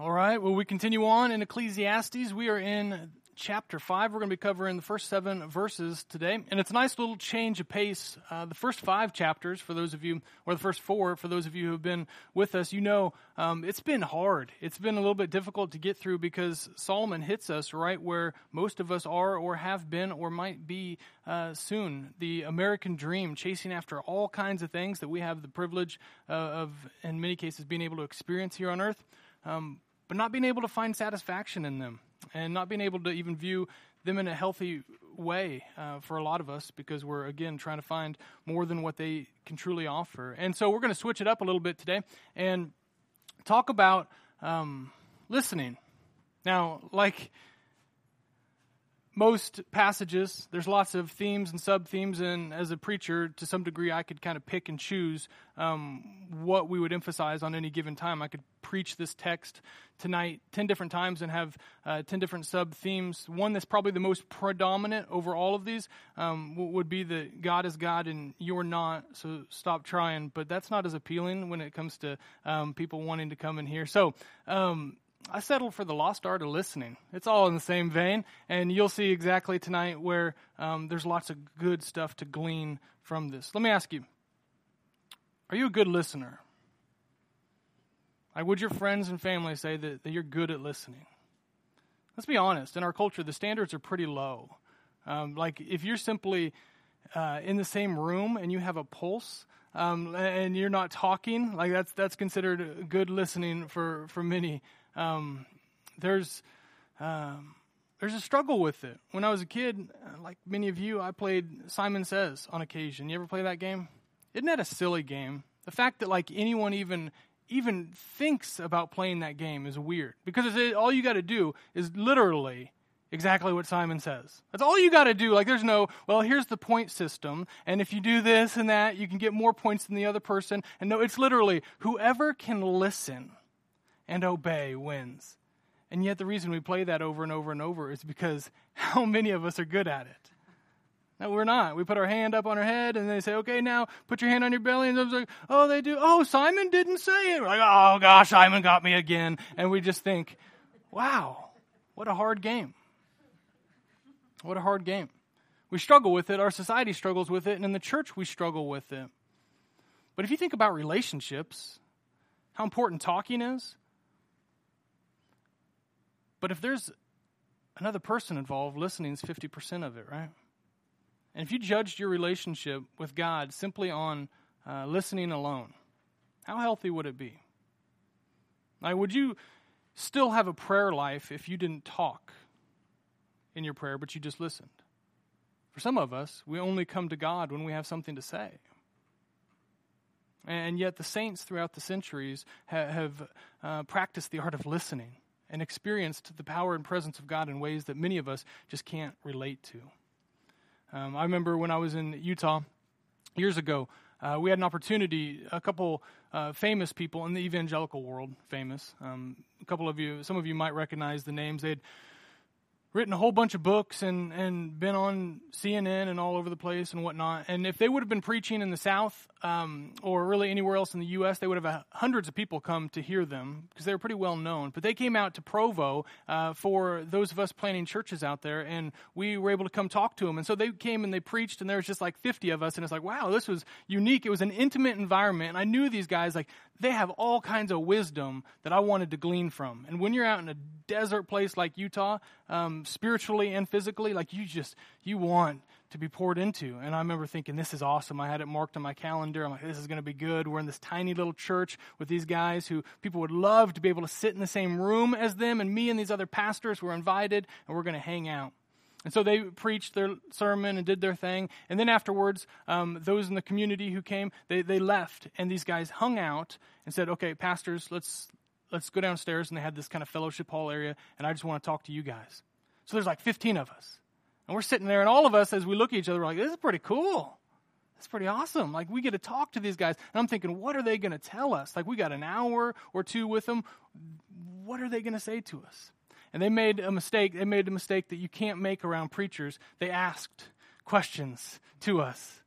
All right, well, we continue on in Ecclesiastes. We are in chapter 5. We're going to be covering the first seven verses today. And it's a nice little change of pace. Uh, the first five chapters, for those of you, or the first four, for those of you who have been with us, you know um, it's been hard. It's been a little bit difficult to get through because Solomon hits us right where most of us are, or have been, or might be uh, soon. The American dream, chasing after all kinds of things that we have the privilege uh, of, in many cases, being able to experience here on earth. Um, but not being able to find satisfaction in them and not being able to even view them in a healthy way uh, for a lot of us because we're again trying to find more than what they can truly offer. And so we're going to switch it up a little bit today and talk about um, listening. Now like most passages, there's lots of themes and sub themes, and as a preacher, to some degree, I could kind of pick and choose um, what we would emphasize on any given time. I could preach this text tonight 10 different times and have uh, 10 different sub themes. One that's probably the most predominant over all of these um, would be that God is God and you're not, so stop trying. But that's not as appealing when it comes to um, people wanting to come in here. So, um, I settled for the lost art of listening. It's all in the same vein, and you'll see exactly tonight where um, there's lots of good stuff to glean from this. Let me ask you Are you a good listener? Like, would your friends and family say that, that you're good at listening? Let's be honest. In our culture, the standards are pretty low. Um, like, if you're simply uh, in the same room and you have a pulse, um, and you're not talking, like that's that's considered good listening for for many um, there's um, there's a struggle with it. When I was a kid, like many of you, I played Simon Says on occasion. You ever play that game? Isn't that a silly game? The fact that like anyone even even thinks about playing that game is weird because all you got to do is literally exactly what Simon says. That's all you got to do. Like, there's no, well, here's the point system, and if you do this and that, you can get more points than the other person. And no, it's literally whoever can listen and obey wins. And yet, the reason we play that over and over and over is because how many of us are good at it? No, we're not. We put our hand up on our head and they say, okay, now put your hand on your belly. And it's like, oh, they do. Oh, Simon didn't say it. We're like, oh gosh, Simon got me again. And we just think, wow, what a hard game. What a hard game. We struggle with it. Our society struggles with it. And in the church, we struggle with it. But if you think about relationships, how important talking is, but if there's another person involved, listening is 50% of it, right? And if you judged your relationship with God simply on uh, listening alone, how healthy would it be? Like, would you still have a prayer life if you didn't talk in your prayer, but you just listened? For some of us, we only come to God when we have something to say. And yet, the saints throughout the centuries have, have uh, practiced the art of listening and experienced the power and presence of God in ways that many of us just can't relate to. Um, I remember when I was in Utah years ago, uh, we had an opportunity, a couple uh, famous people in the evangelical world, famous. Um, a couple of you, some of you might recognize the names. They'd written a whole bunch of books and, and been on CNN and all over the place and whatnot. And if they would have been preaching in the South um, or really anywhere else in the U.S., they would have hundreds of people come to hear them because they were pretty well known. But they came out to Provo uh, for those of us planning churches out there, and we were able to come talk to them. And so they came and they preached, and there was just like 50 of us, and it's like, wow, this was unique. It was an intimate environment, and I knew these guys like they have all kinds of wisdom that I wanted to glean from. And when you're out in a desert place like Utah, um, spiritually and physically, like you just, you want to be poured into. And I remember thinking, this is awesome. I had it marked on my calendar. I'm like, this is going to be good. We're in this tiny little church with these guys who people would love to be able to sit in the same room as them. And me and these other pastors were invited, and we're going to hang out. And so they preached their sermon and did their thing. And then afterwards, um, those in the community who came, they, they left. And these guys hung out and said, okay, pastors, let's, let's go downstairs. And they had this kind of fellowship hall area. And I just want to talk to you guys. So there's like 15 of us. And we're sitting there, and all of us, as we look at each other, we're like, this is pretty cool. That's pretty awesome. Like, we get to talk to these guys. And I'm thinking, what are they going to tell us? Like, we got an hour or two with them. What are they going to say to us? And they made a mistake. They made a mistake that you can't make around preachers. They asked questions to us.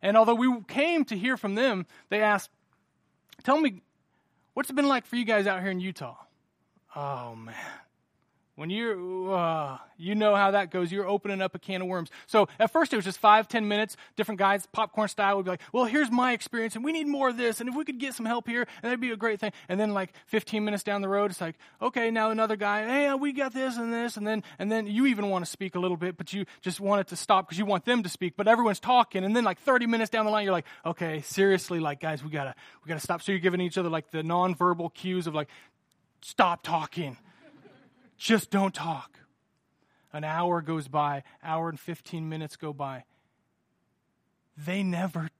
And although we came to hear from them, they asked, Tell me, what's it been like for you guys out here in Utah? Oh, man. When you're, uh, you know how that goes. You're opening up a can of worms. So at first it was just five, ten minutes. Different guys, popcorn style, would be like, well, here's my experience and we need more of this. And if we could get some help here, and that'd be a great thing. And then like 15 minutes down the road, it's like, okay, now another guy, hey, uh, we got this and this. And then, and then you even want to speak a little bit, but you just want it to stop because you want them to speak, but everyone's talking. And then like 30 minutes down the line, you're like, okay, seriously, like guys, we gotta, we gotta stop. So you're giving each other like the nonverbal cues of like, stop talking. Just don't talk. An hour goes by, hour and 15 minutes go by. They never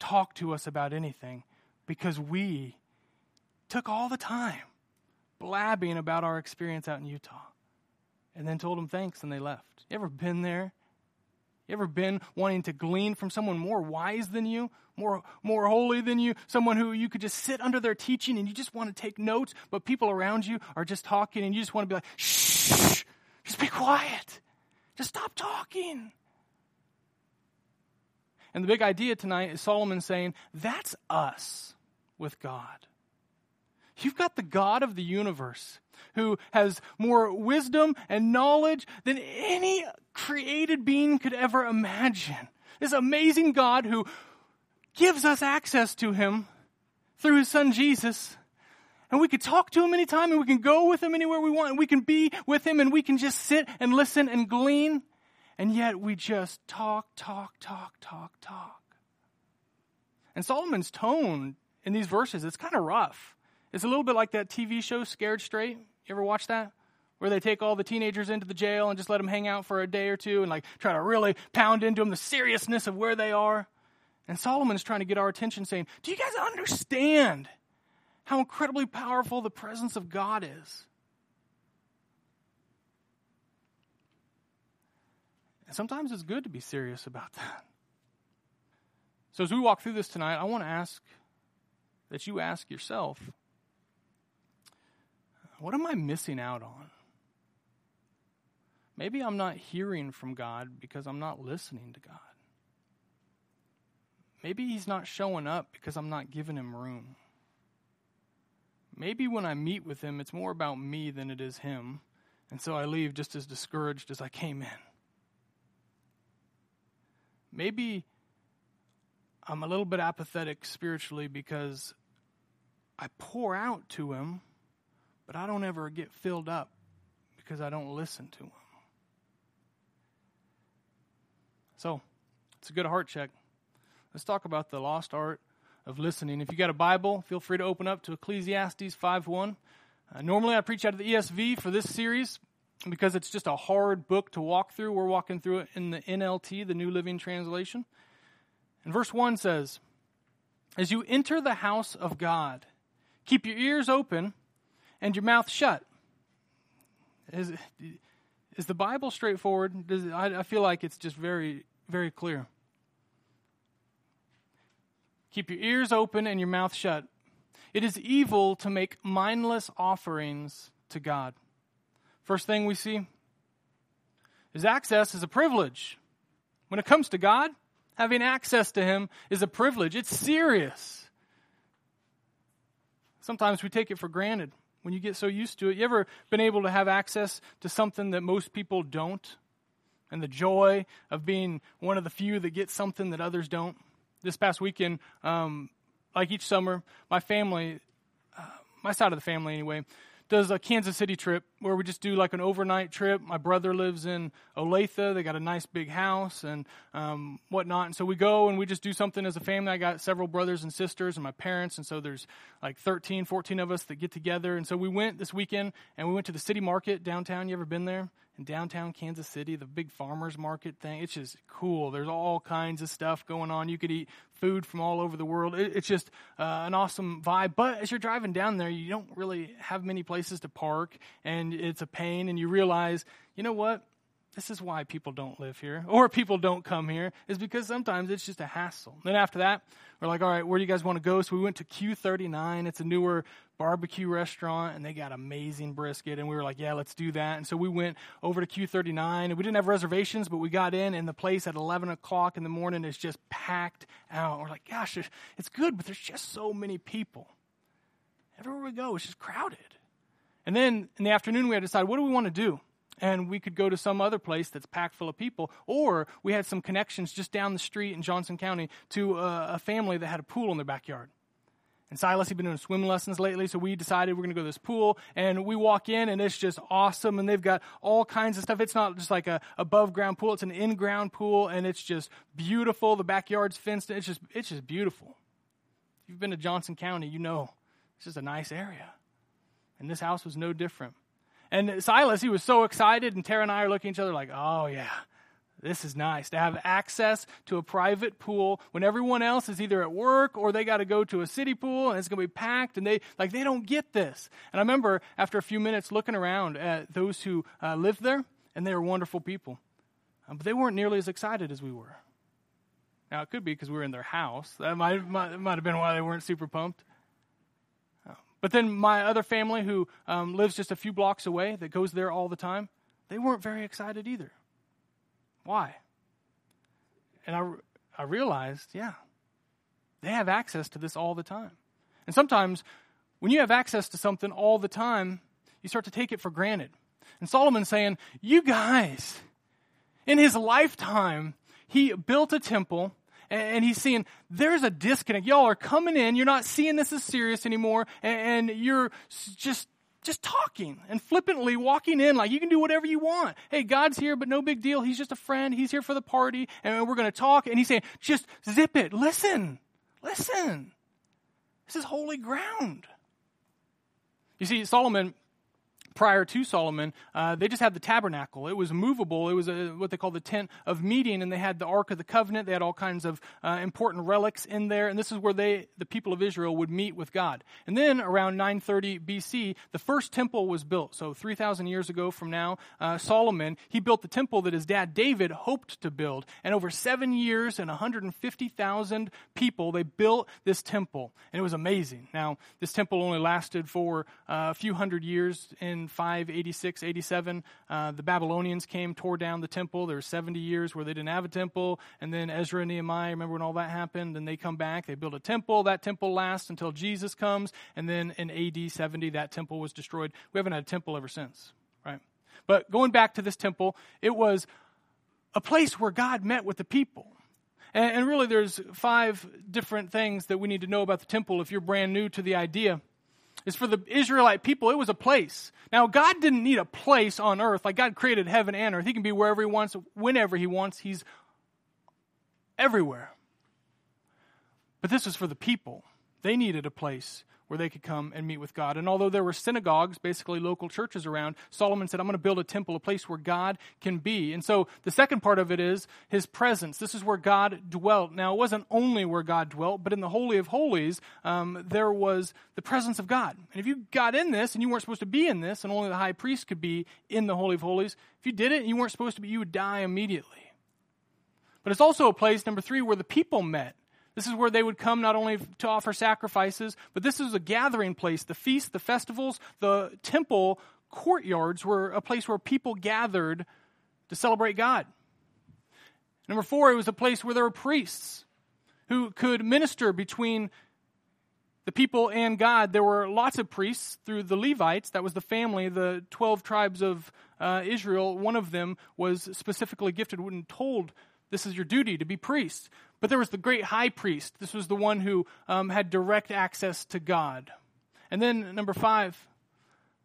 talk to us about anything because we took all the time blabbing about our experience out in Utah and then told them thanks and they left. You ever been there? You ever been wanting to glean from someone more wise than you, more, more holy than you, someone who you could just sit under their teaching and you just want to take notes, but people around you are just talking and you just want to be like, shh, just be quiet. Just stop talking. And the big idea tonight is Solomon saying, that's us with God. You've got the God of the universe who has more wisdom and knowledge than any created being could ever imagine. This amazing God who gives us access to him through his son Jesus. And we could talk to him anytime and we can go with him anywhere we want and we can be with him and we can just sit and listen and glean. And yet we just talk, talk, talk, talk, talk. And Solomon's tone in these verses, it's kind of rough. It's a little bit like that TV show Scared Straight. You ever watch that? Where they take all the teenagers into the jail and just let them hang out for a day or two and like try to really pound into them the seriousness of where they are. And Solomon is trying to get our attention saying, Do you guys understand how incredibly powerful the presence of God is? And sometimes it's good to be serious about that. So as we walk through this tonight, I want to ask that you ask yourself, what am I missing out on? Maybe I'm not hearing from God because I'm not listening to God. Maybe he's not showing up because I'm not giving him room. Maybe when I meet with him, it's more about me than it is him. And so I leave just as discouraged as I came in. Maybe I'm a little bit apathetic spiritually because I pour out to him, but I don't ever get filled up because I don't listen to them. So, it's a good heart check. Let's talk about the lost art of listening. If you got a Bible, feel free to open up to Ecclesiastes 5:1. Uh, normally, I preach out of the ESV for this series because it's just a hard book to walk through. We're walking through it in the NLT, the New Living Translation. And verse 1 says, As you enter the house of God, keep your ears open and your mouth shut. Is, is the Bible straightforward? Does, I, I feel like it's just very, very clear. Keep your ears open and your mouth shut. It is evil to make mindless offerings to God. First thing we see is access is a privilege. When it comes to God, having access to Him is a privilege. It's serious. Sometimes we take it for granted when you get so used to it. You ever been able to have access to something that most people don't? And the joy of being one of the few that gets something that others don't? this past weekend, um, like each summer, my family, uh, my side of the family anyway, does a Kansas City trip where we just do like an overnight trip. My brother lives in Olathe. They got a nice big house and um, whatnot. And so we go and we just do something as a family. I got several brothers and sisters and my parents. And so there's like 13, 14 of us that get together. And so we went this weekend and we went to the city market downtown. You ever been there? Downtown Kansas City, the big farmers market thing. It's just cool. There's all kinds of stuff going on. You could eat food from all over the world. It, it's just uh, an awesome vibe. But as you're driving down there, you don't really have many places to park, and it's a pain. And you realize, you know what? This is why people don't live here or people don't come here, is because sometimes it's just a hassle. Then after that, we're like, all right, where do you guys want to go? So we went to Q39. It's a newer barbecue restaurant and they got amazing brisket. And we were like, yeah, let's do that. And so we went over to Q39 and we didn't have reservations, but we got in and the place at 11 o'clock in the morning is just packed out. We're like, gosh, it's good, but there's just so many people. Everywhere we go, it's just crowded. And then in the afternoon, we had to decide what do we want to do? And we could go to some other place that's packed full of people. Or we had some connections just down the street in Johnson County to a, a family that had a pool in their backyard. And Silas had been doing swim lessons lately, so we decided we're going to go to this pool. And we walk in, and it's just awesome. And they've got all kinds of stuff. It's not just like a above ground pool; it's an in ground pool, and it's just beautiful. The backyard's fenced. It's just it's just beautiful. If you've been to Johnson County, you know it's just a nice area. And this house was no different. And Silas, he was so excited, and Tara and I are looking at each other like, oh, yeah, this is nice to have access to a private pool when everyone else is either at work or they got to go to a city pool and it's going to be packed and they like they don't get this. And I remember after a few minutes looking around at those who uh, lived there, and they were wonderful people, um, but they weren't nearly as excited as we were. Now it could be because we were in their house. That might might, might have been why they weren't super pumped. But then my other family who um, lives just a few blocks away that goes there all the time, they weren't very excited either. Why? And I, I realized, yeah, they have access to this all the time. And sometimes when you have access to something all the time, you start to take it for granted. And Solomon's saying, You guys, in his lifetime, he built a temple and he's seeing there's a disconnect. Y'all are coming in, you're not seeing this as serious anymore, and you're just just talking and flippantly walking in like you can do whatever you want. Hey, God's here, but no big deal. He's just a friend. He's here for the party and we're going to talk. And he's saying, just zip it. Listen. Listen. This is holy ground. You see, Solomon prior to Solomon, uh, they just had the tabernacle. It was movable. It was a, what they call the tent of meeting, and they had the Ark of the Covenant. They had all kinds of uh, important relics in there, and this is where they, the people of Israel, would meet with God. And then around 930 BC, the first temple was built. So 3,000 years ago from now, uh, Solomon he built the temple that his dad David hoped to build. And over seven years and 150,000 people, they built this temple, and it was amazing. Now this temple only lasted for uh, a few hundred years in 586, 87, uh, the Babylonians came, tore down the temple. There were 70 years where they didn't have a temple. And then Ezra and Nehemiah, remember when all that happened? Then they come back, they build a temple. That temple lasts until Jesus comes. And then in AD 70, that temple was destroyed. We haven't had a temple ever since, right? But going back to this temple, it was a place where God met with the people. And really, there's five different things that we need to know about the temple if you're brand new to the idea is for the Israelite people, it was a place. Now, God didn't need a place on earth. Like God created heaven and earth. He can be wherever He wants, whenever He wants. He's everywhere. But this was for the people. They needed a place where they could come and meet with God. And although there were synagogues, basically local churches around, Solomon said, I'm going to build a temple, a place where God can be. And so the second part of it is his presence. This is where God dwelt. Now, it wasn't only where God dwelt, but in the Holy of Holies, um, there was the presence of God. And if you got in this and you weren't supposed to be in this, and only the high priest could be in the Holy of Holies, if you did it and you weren't supposed to be, you would die immediately. But it's also a place, number three, where the people met. This is where they would come not only to offer sacrifices, but this is a gathering place. The feasts, the festivals, the temple courtyards were a place where people gathered to celebrate God. Number four, it was a place where there were priests who could minister between the people and God. There were lots of priests through the Levites. That was the family, the 12 tribes of uh, Israel. One of them was specifically gifted and told, This is your duty to be priests. But there was the great high priest. This was the one who um, had direct access to God. And then, number five,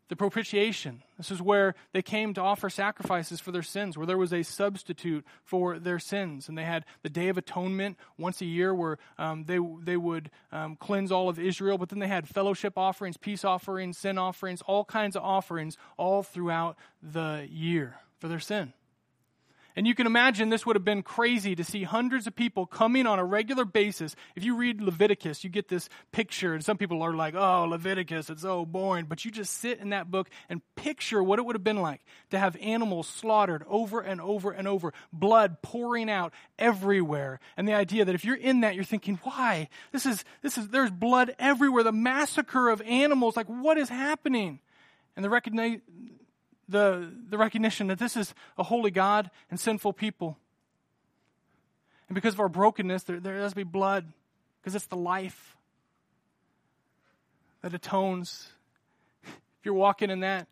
the propitiation. This is where they came to offer sacrifices for their sins, where there was a substitute for their sins. And they had the Day of Atonement once a year where um, they, they would um, cleanse all of Israel. But then they had fellowship offerings, peace offerings, sin offerings, all kinds of offerings all throughout the year for their sin. And you can imagine this would have been crazy to see hundreds of people coming on a regular basis. If you read Leviticus, you get this picture, and some people are like, oh, Leviticus, it's so boring. But you just sit in that book and picture what it would have been like to have animals slaughtered over and over and over, blood pouring out everywhere. And the idea that if you're in that, you're thinking, why? This is, this is, there's blood everywhere. The massacre of animals, like, what is happening? And the recognition the, the recognition that this is a holy God and sinful people. And because of our brokenness, there, there has to be blood, because it's the life that atones. If you're walking in that,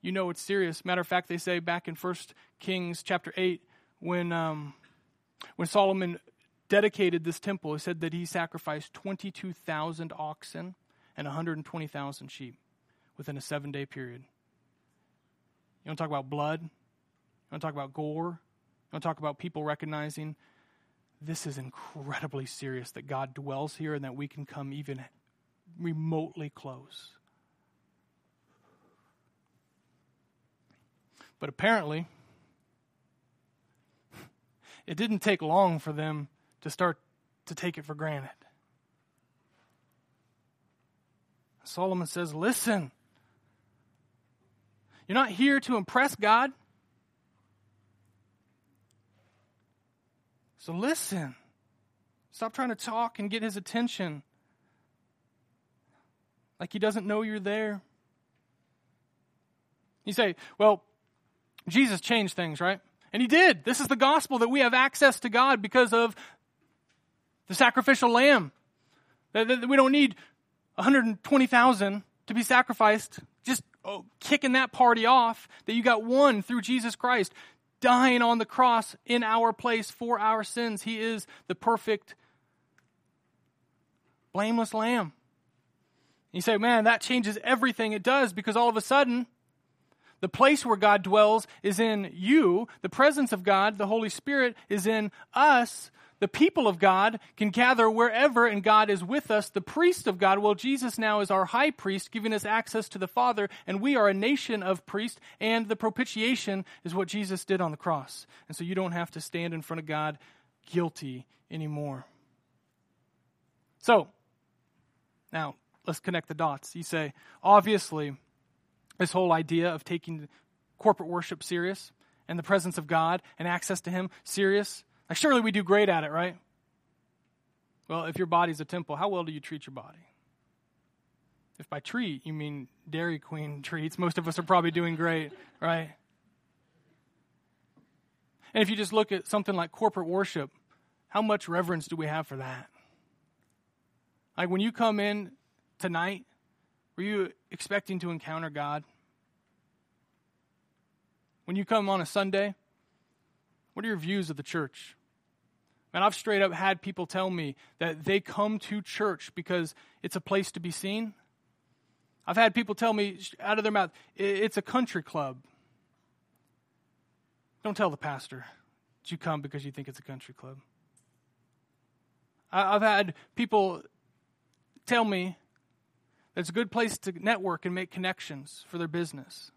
you know it's serious. Matter of fact, they say back in 1 Kings chapter 8, when, um, when Solomon dedicated this temple, he said that he sacrificed 22,000 oxen and 120,000 sheep within a seven day period. You want to talk about blood? You want to talk about gore? You want to talk about people recognizing this is incredibly serious that God dwells here and that we can come even remotely close. But apparently, it didn't take long for them to start to take it for granted. Solomon says, Listen, you're not here to impress God. So listen. Stop trying to talk and get his attention like he doesn't know you're there. You say, well, Jesus changed things, right? And he did. This is the gospel that we have access to God because of the sacrificial lamb. That we don't need 120,000 to be sacrificed, oh, kicking that party off, that you got one through Jesus Christ dying on the cross in our place for our sins. He is the perfect, blameless lamb. You say, man, that changes everything. It does because all of a sudden, the place where God dwells is in you. The presence of God, the Holy Spirit, is in us the people of God can gather wherever and God is with us. The priest of God, well, Jesus now is our high priest, giving us access to the Father, and we are a nation of priests, and the propitiation is what Jesus did on the cross. And so you don't have to stand in front of God guilty anymore. So, now let's connect the dots. You say, obviously, this whole idea of taking corporate worship serious and the presence of God and access to Him serious like, surely we do great at it, right? Well, if your body's a temple, how well do you treat your body? If by treat you mean Dairy Queen treats, most of us are probably doing great, right? And if you just look at something like corporate worship, how much reverence do we have for that? Like when you come in tonight, were you expecting to encounter God? When you come on a Sunday, what are your views of the church? And I've straight up had people tell me that they come to church because it's a place to be seen. I've had people tell me out of their mouth, it's a country club. Don't tell the pastor that you come because you think it's a country club. I've had people tell me that it's a good place to network and make connections for their business.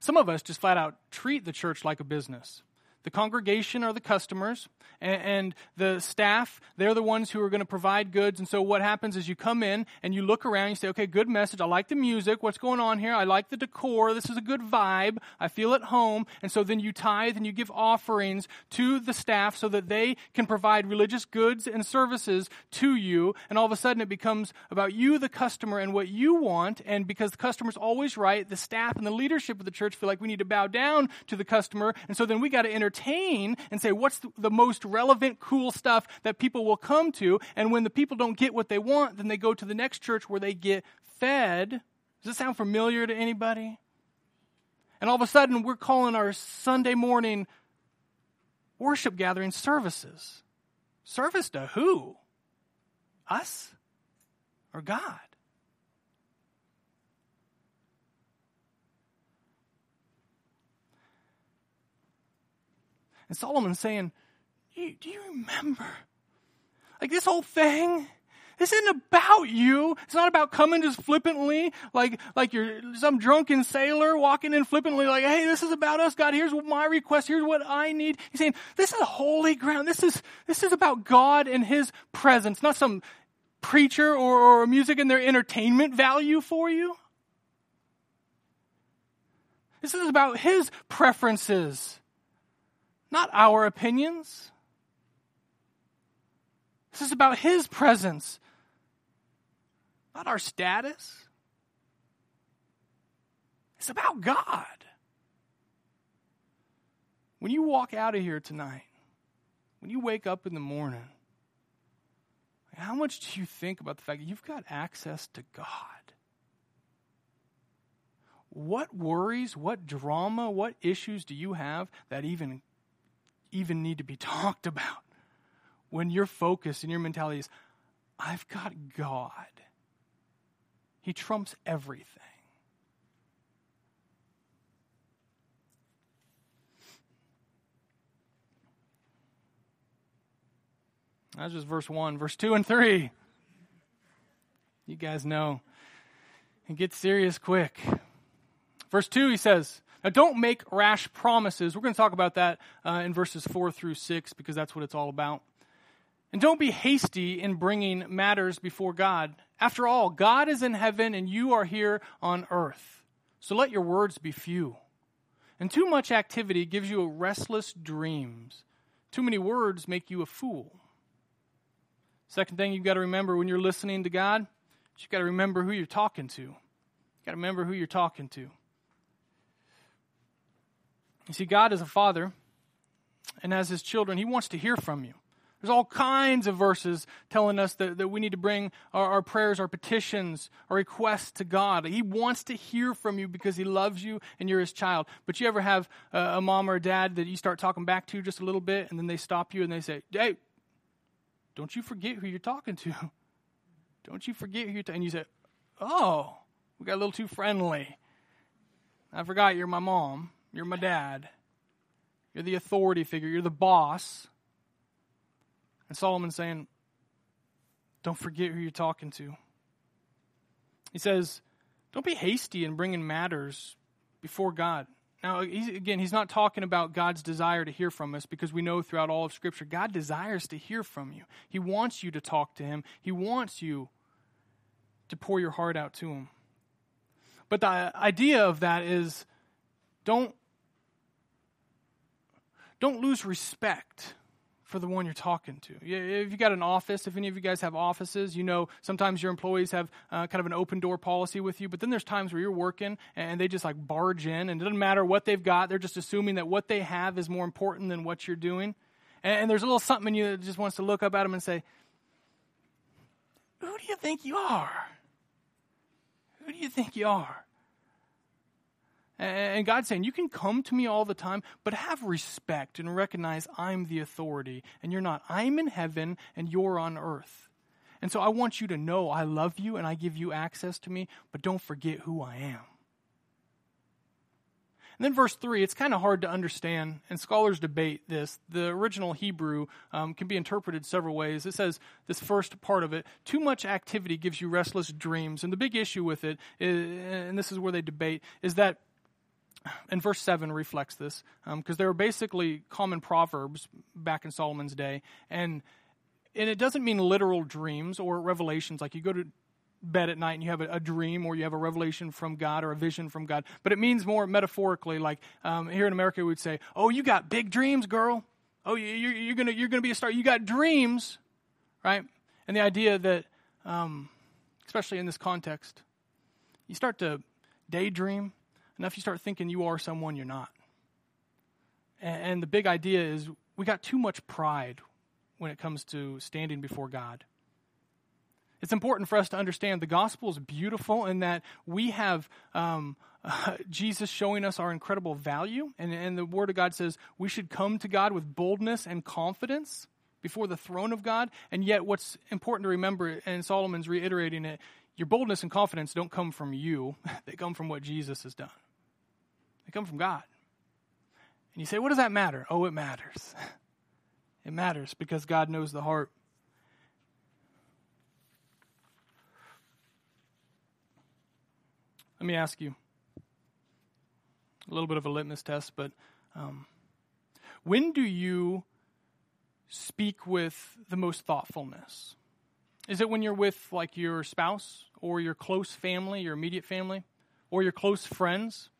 Some of us just flat out treat the church like a business. The congregation are the customers, and, and the staff, they're the ones who are going to provide goods. And so what happens is you come in and you look around, you say, okay, good message. I like the music. What's going on here? I like the decor. This is a good vibe. I feel at home. And so then you tithe and you give offerings to the staff so that they can provide religious goods and services to you. And all of a sudden it becomes about you, the customer, and what you want. And because the customer's always right, the staff and the leadership of the church feel like we need to bow down to the customer. And so then we got to entertain and say, what's the most relevant, cool stuff that people will come to. And when the people don't get what they want, then they go to the next church where they get fed. Does this sound familiar to anybody? And all of a sudden, we're calling our Sunday morning worship gathering services. Service to who? Us or God? And Solomon's saying, do you remember? Like this whole thing, this isn't about you. It's not about coming just flippantly, like, like you're some drunken sailor walking in flippantly, like, hey, this is about us, God. Here's my request. Here's what I need. He's saying, this is holy ground. This is, this is about God and His presence, not some preacher or, or music and their entertainment value for you. This is about His preferences, not our opinions. This is about His presence, not our status. It's about God. When you walk out of here tonight, when you wake up in the morning, How much do you think about the fact that you've got access to God? What worries, what drama, what issues do you have that even, even need to be talked about when your focus and your mentality is, I've got God? He trumps everything. That's just verse 1. Verse 2 and 3. You guys know. It gets serious quick. Verse 2, he says, Now don't make rash promises. We're going to talk about that uh, in verses 4 through 6 because that's what it's all about. And don't be hasty in bringing matters before God. After all, God is in heaven and you are here on earth. So let your words be few. And too much activity gives you restless dreams. Too many words make you a fool. Second thing you've got to remember when you're listening to God, you've got to remember who you're talking to. You've got to remember who you're talking to. You see, God is a father, and as his children, he wants to hear from you. There's all kinds of verses telling us that, that we need to bring our, our, prayers, our petitions, our requests to God. He wants to hear from you because He loves you and you're His child. But you ever have a, a mom or a dad that you start talking back to just a little bit and then they stop you and they say, Hey, don't you forget who you're talking to. Don't you forget who you're talking And you say, Oh, we got a little too friendly. I forgot you're my mom. You're my dad. You're the authority figure. You're the boss. And Solomon's saying, Don't forget who you're talking to. He says, Don't be hasty in bringing matters before God. Now, he's, again, he's not talking about God's desire to hear from us because we know throughout all of Scripture, God desires to hear from you. He wants you to talk to Him, He wants you to pour your heart out to Him. But the idea of that is don't, don't lose respect for the one you're talking to. If you got an office, if any of you guys have offices, you know sometimes your employees have uh, kind of an open door policy with you, but then there's times where you're working and they just like barge in, and it doesn't matter what they've got, they're just assuming that what they have is more important than what you're doing. And, and there's a little something in you that just wants to look up at them and say, Who do you think you are? Who do you think you are? And God's saying, You can come to me all the time, but have respect and recognize I'm the authority and you're not. I'm in heaven and you're on earth. And so I want you to know I love you and I give you access to me, but don't forget who I am. And then verse 3, it's kind of hard to understand, and scholars debate this. The original Hebrew um, can be interpreted several ways. It says, this first part of it, too much activity gives you restless dreams. And the big issue with it, is, and this is where they debate, is that and verse 7 reflects this because um, they were basically common proverbs back in Solomon's day. And, and it doesn't mean literal dreams or revelations, like you go to bed at night and you have a, a, dream or you have a revelation from God or a vision from God. But it means more metaphorically, like um, here in America, we would say, Oh, you got big dreams, girl. Oh, you're, you're going you're gonna be a star. You got dreams, right? And the idea that, um, especially in this context, you start to daydream enough you start thinking you are someone you're not. And, the big idea is we got too much pride when it comes to standing before God. It's important for us to understand the gospel is beautiful in that we have um, uh, Jesus showing us our incredible value. And, and the Word of God says we should come to God with boldness and confidence before the throne of God. And yet, what's important to remember, and Solomon's reiterating it, your boldness and confidence don't come from you, they come from what Jesus has done. They come from God. And you say, what does that matter? Oh, it matters. It matters because God knows the heart. Let me ask you a little bit of a litmus test, but um, when do you speak with the most thoughtfulness? Is it when you're with like your spouse or your close family, your immediate family, or your close friends?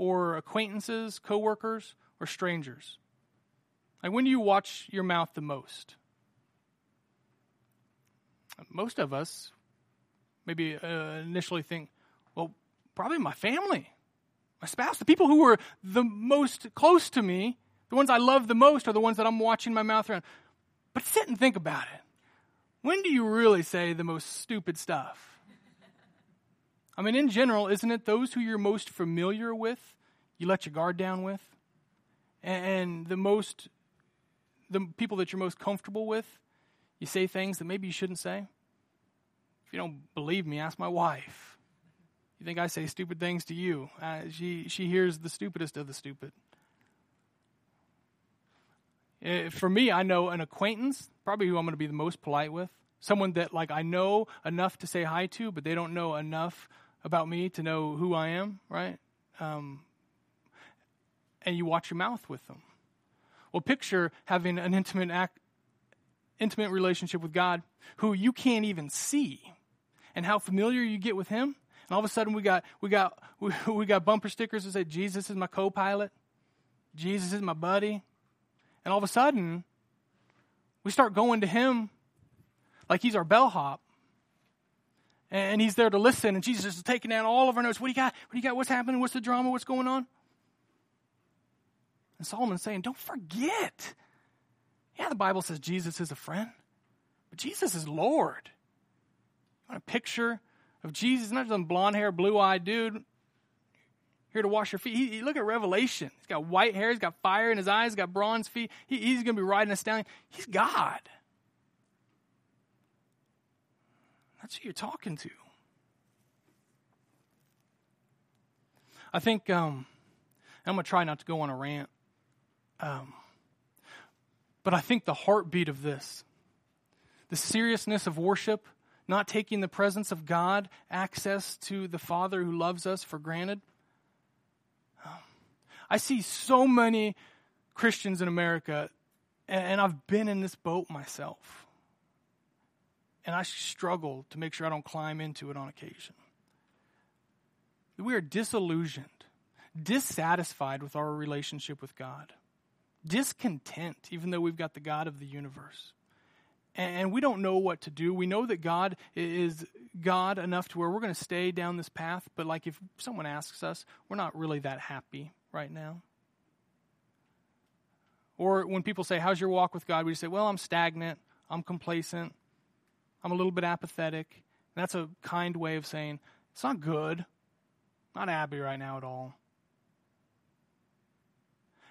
Or acquaintances, coworkers, or strangers? Like when do you watch your mouth the most? Most of us maybe uh, initially think, well, probably my family, my spouse, the people who are the most close to me, the ones I love the most are the ones that I'm watching my mouth around. But sit and think about it. when do you really say the most stupid stuff? I mean, in general, isn't it those who you're most familiar with, you let your guard down with? And the most, the people that you're most comfortable with, you say things that maybe you shouldn't say? If you don't believe me, ask my wife. You think I say stupid things to you? Uh, she, she hears the stupidest of the stupid. Uh, for me, I know an acquaintance, probably who I'm going to be the most polite with. Someone that like I know enough to say hi to, but they don't know enough about me to know who I am, right? Um, and you watch your mouth with them. Well, picture having an intimate act, intimate relationship with God who you can't even see, and how familiar you get with Him. And all of a sudden, we got we got we, we got bumper stickers that say Jesus is my co-pilot, Jesus is my buddy, and all of a sudden, we start going to him like he's our bellhop. And he's there to listen, and Jesus is taking down all of our notes. What do you got? What do you got? What's happening? What's the drama? What's going on? And Solomon's saying, Don't forget. Yeah, the Bible says Jesus is a friend, but Jesus is Lord. You want a picture of Jesus, not some blonde hair, blue eyed dude here to wash your feet. He, he, look at Revelation. He's got white hair. He's got fire in his eyes. He's got bronze feet. He, he's going to be riding a stallion. He's God. That's who you're talking to. I think um, I'm going to try not to go on a rant. Um, but I think the heartbeat of this, the seriousness of worship, not taking the presence of God, access to the Father who loves us for granted, I see so many Christians in America, and I've been in this boat myself. And I struggle to make sure I don't climb into it on occasion. We are disillusioned, dissatisfied with our relationship with God, discontent, even though we've got the God of the universe. And we don't know what to do. We know that God is God enough to where we're going to stay down this path, but like if someone asks us, we're not really that happy right now? Or when people say, How's your walk with God? We say, Well, I'm stagnant, I'm complacent, I'm a little bit apathetic. That's a kind way of saying, It's not good. Not happy right now at all.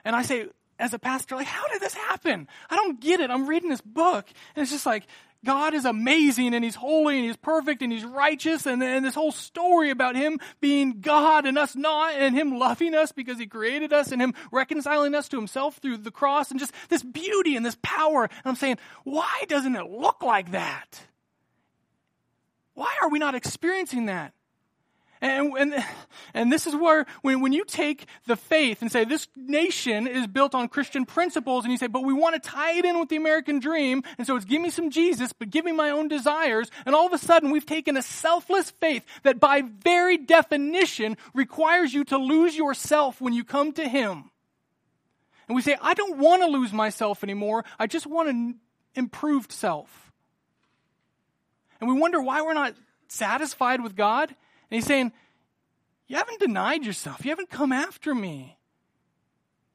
And I say, as a pastor, like, how did this happen? I don't get it. I'm reading this book, and it's just like, God is amazing and He's holy and He's perfect and He's righteous and, and this whole story about Him being God and us not and Him loving us because He created us and Him reconciling us to Himself through the cross and just this beauty and this power. And I'm saying, why doesn't it look like that? Why are we not experiencing that? And, and, and this is where, when, when you take the faith and say, this nation is built on Christian principles, and you say, but we want to tie it in with the American dream, and so it's give me some Jesus, but give me my own desires, and all of a sudden we've taken a selfless faith that by very definition requires you to lose yourself when you come to Him. And we say, I don't want to lose myself anymore, I just want an improved self. And we wonder why we're not satisfied with God. And he's saying, You haven't denied yourself. You haven't come after me.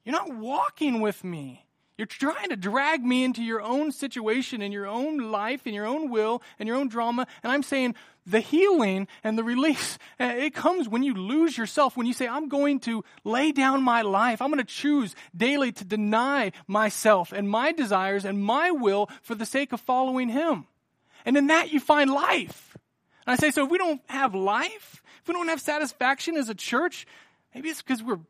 You're not walking with me. You're trying to drag me into your own situation and your own life and your own will and your own drama. And I'm saying the healing and the release, eh, it comes when you lose yourself, when you say, I'm going to lay down my life. I'm going to choose daily to deny myself and my desires and my will for the sake of following Him. And in that you find life. And I say, so if we don't have life, if we don't have satisfaction as a church, maybe it's because we're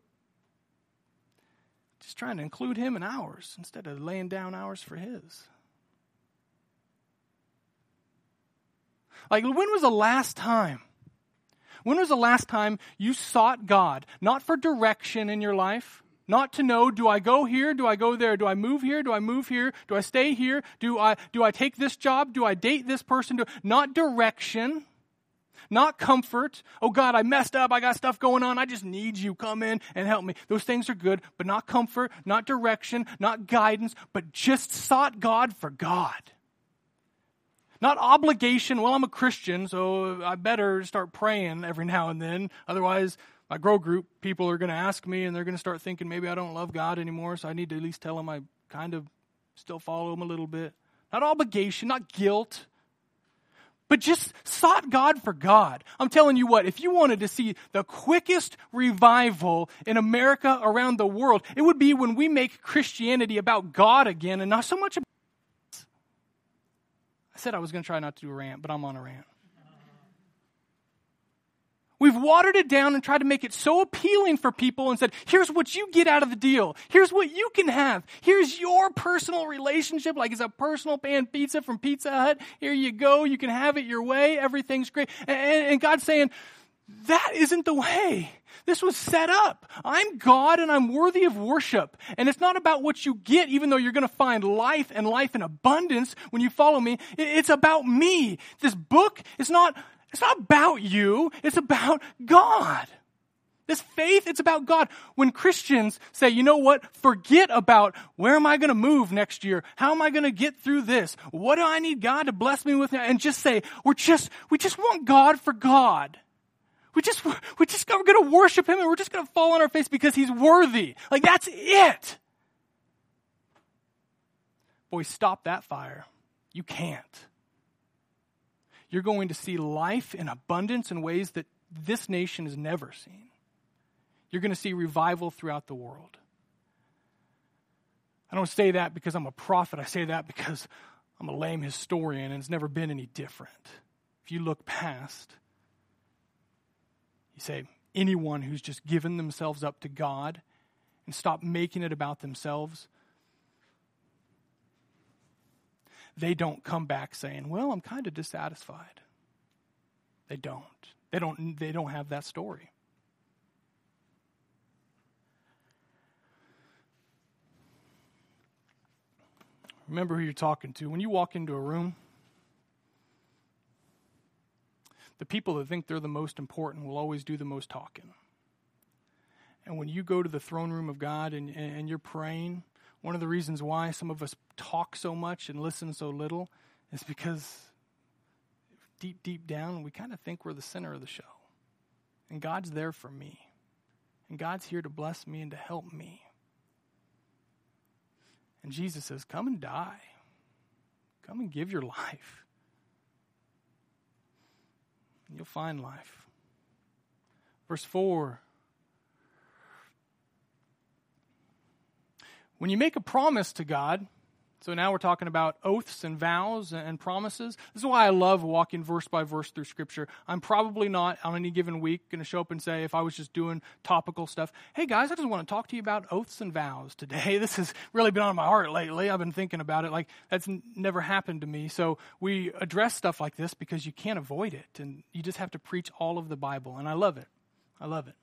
just trying to include him in ours instead of laying down ours for his. Like, when was the last time? When was the last time you sought God, not for direction in your life, not to know, do I go here? Do I go there? Do I move here? Do I move here? Do I stay here? Do I, do I take this job? Do I date this person? Do, not direction, not comfort. Oh God, I messed up. I got stuff going on. I just need you. Come in and help me. Those things are good, but not comfort, not direction, not guidance, but just sought God for God. Not obligation. Well, I'm a Christian, so I better start praying every now and then. Otherwise, my grow group people are going to ask me and they're going to start thinking maybe I don't love God anymore, so I need to at least tell them I kind of still follow him a little bit. Not obligation, not guilt, but just sought God for God. I'm telling you what, if you wanted to see the quickest revival in America around the world, it would be when we make Christianity about God again and not so much about. I said I was going to try not to do a rant, but I'm on a rant. We've watered it down and tried to make it so appealing for people and said, here's what you get out of the deal. Here's what you can have. Here's your personal relationship, like it's a personal pan pizza from Pizza Hut. Here you go. You can have it your way. Everything's great. And, and God's saying, that isn't the way. This was set up. I'm God and I'm worthy of worship. And it's not about what you get, even though you're going to find life and life in abundance when you follow me. It's about me. This book is not it's not about you, it's about God. This faith, it's about God. When Christians say, you know what, forget about where am I going to move next year? How am I going to get through this? What do I need God to bless me with? And just say, we're just, we just want God for God. We just, we just, we're going to worship Him and we're just going to fall on our face because He's worthy. Like that's it. Boy, stop that fire. You can't you're going to see life in abundance in ways that this nation has never seen. You're going to see revival throughout the world. I don't say that because I'm a prophet. I say that because I'm a lame historian and it's never been any different. If you look past, you say, anyone who's just given themselves up to God and stop making it about themselves they don't come back saying, "Well, I'm kind of dissatisfied." They don't. They don't they don't have that story. Remember who you're talking to. When you walk into a room, the people that think they're the most important will always do the most talking. And when you go to the throne room of God and, and you're praying, one of the reasons why some of us talk so much and listen so little is because deep, deep down, we kind of think we're the center of the show. And God's there for me. And God's here to bless me and to help me. And Jesus says, Come and die. Come and give your life. You'll find life. Verse 4 When you make a promise to God, so now we're talking about oaths and vows and promises. This is why I love walking verse by verse through Scripture. I'm probably not on any given week going to show up and say, if I was just doing topical stuff, hey guys, I just want to talk to you about oaths and vows today. This has really been on my heart lately. I've been thinking about it. Like, that's n- never happened to me. So we address stuff like this because you can't avoid it. And you just have to preach all of the Bible. And I love it. I love it.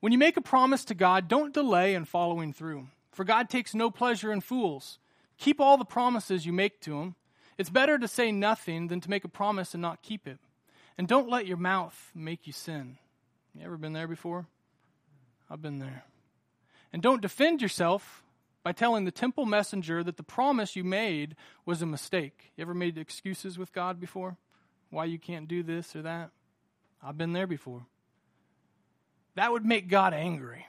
When you make a promise to God, don't delay in following through, for God takes no pleasure in fools. Keep all the promises you make to Him. It's better to say nothing than to make a promise and not keep it. And don't let your mouth make you sin. You ever been there before? I've been there. And don't defend yourself by telling the temple messenger that the promise you made was a mistake. You ever made excuses with God before? Why you can't do this or that? I've been there before. That would make God angry.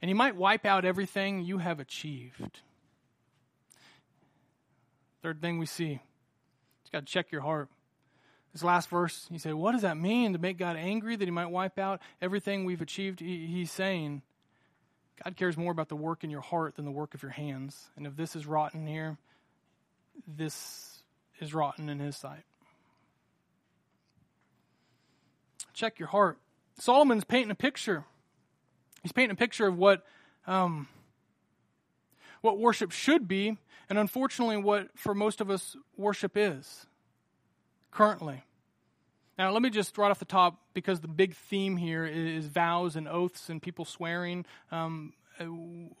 And he might wipe out everything you have achieved. Third thing we see, you got to check your heart. This last verse, you say, what does that mean to make God angry that he might wipe out everything we've achieved? he's saying, God cares more about the work in your heart than the work of your hands. And if this is rotten here, this is rotten in his sight. Check your heart. Solomon's painting a picture. He's painting a picture of what um, what worship should be, and unfortunately, what for most of us worship is currently. Now, let me just right off the top, because the big theme here is vows and oaths and people swearing. Um,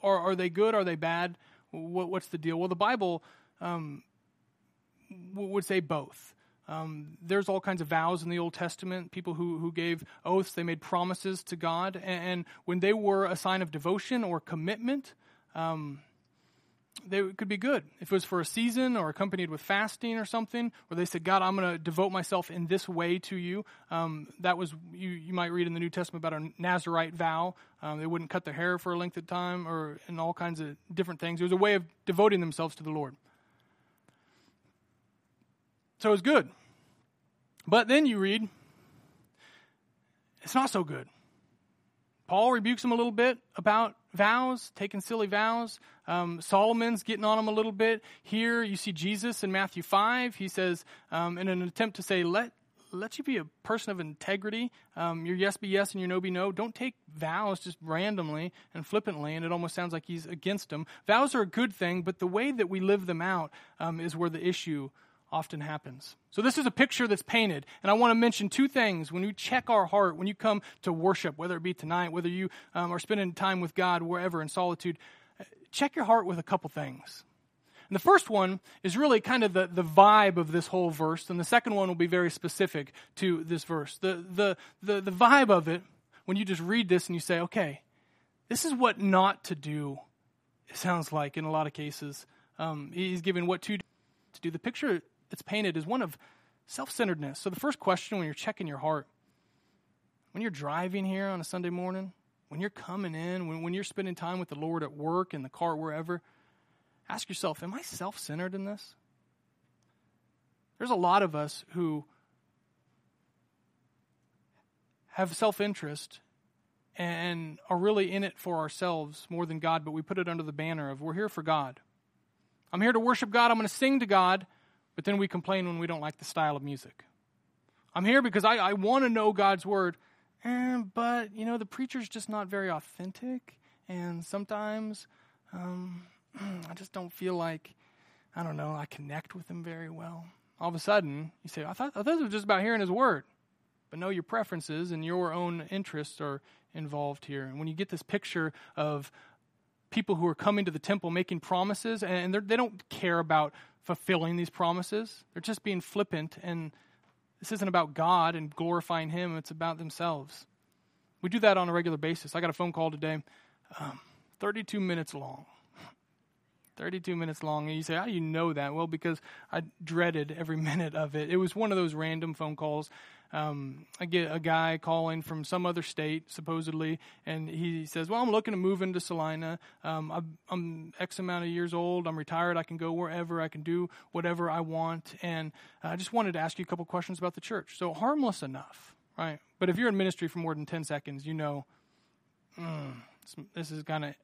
are, are they good? Are they bad? What, what's the deal? Well, the Bible um, would say both. Um, there's all kinds of vows in the Old Testament, people who, who gave oaths, they made promises to God. And, and when they were a sign of devotion or commitment, um, they could be good. If it was for a season or accompanied with fasting or something, where they said, God, I'm going to devote myself in this way to you. Um, that was, you, you might read in the New Testament about a Nazarite vow. Um, they wouldn't cut their hair for a length of time or in all kinds of different things. It was a way of devoting themselves to the Lord. So it was good. But then you read, it's not so good. Paul rebukes him a little bit about vows, taking silly vows. Um, Solomon's getting on him a little bit. Here you see Jesus in Matthew 5. He says, um, in an attempt to say, let, let you be a person of integrity. Um, your yes be yes and your no be no. Don't take vows just randomly and flippantly, and it almost sounds like he's against them. Vows are a good thing, but the way that we live them out um, is where the issue often happens. So, this is a picture that's painted. And I want to mention two things. When you check our heart, when you come to worship, whether it be tonight, whether you um, are spending time with God, wherever in solitude, uh, check your heart with a couple things. And the first one is really kind of the, the vibe of this whole verse, and the second one will be very specific to this verse. The, the, the, the vibe of it, when you just read this and you say, okay, this is what not to do, it sounds like in a lot of cases. Um, he's given what to do. To do. The picture that's painted is one of self centeredness. So, the first question when you're checking your heart, when you're driving here on a Sunday morning, when you're coming in, when, when you're spending time with the Lord at work, in the car, wherever, ask yourself, am I self centered in this? There's a lot of us who have self interest and are really in it for ourselves more than God, but we put it under the banner of we're here for God. I'm here to worship God. I'm going to sing to God. But then we complain when we don't like the style of music. I'm here because I, I want to know God's word, eh, but, you know, the preacher's just not very authentic. And sometimes um, I just don't feel like, I don't know, I connect with him very well. All of a sudden, you say, I thought, I thought was just about hearing his word. But no, your preferences and your own interests are involved here. And when you get this picture of people who are coming to the temple making promises, and they don't care about fulfilling these promises. They're just being flippant, and this isn't about God and glorifying Him, it's about themselves. We do that on a regular basis. I got a phone call today, um, 32 minutes long. 32 minutes long. And you say, How do you know that? Well, because I dreaded every minute of it. It was one of those random phone calls um, I get a guy calling from some other state, supposedly, and he says, Well, I'm looking to move into Salina. Um, I'm, X amount of years old. I'm retired. I can go wherever. I can do whatever I want. And I just wanted to ask you a couple questions about the church. So, harmless enough, right? But if you're in ministry for more than 10 seconds, you know, mm, this is kind of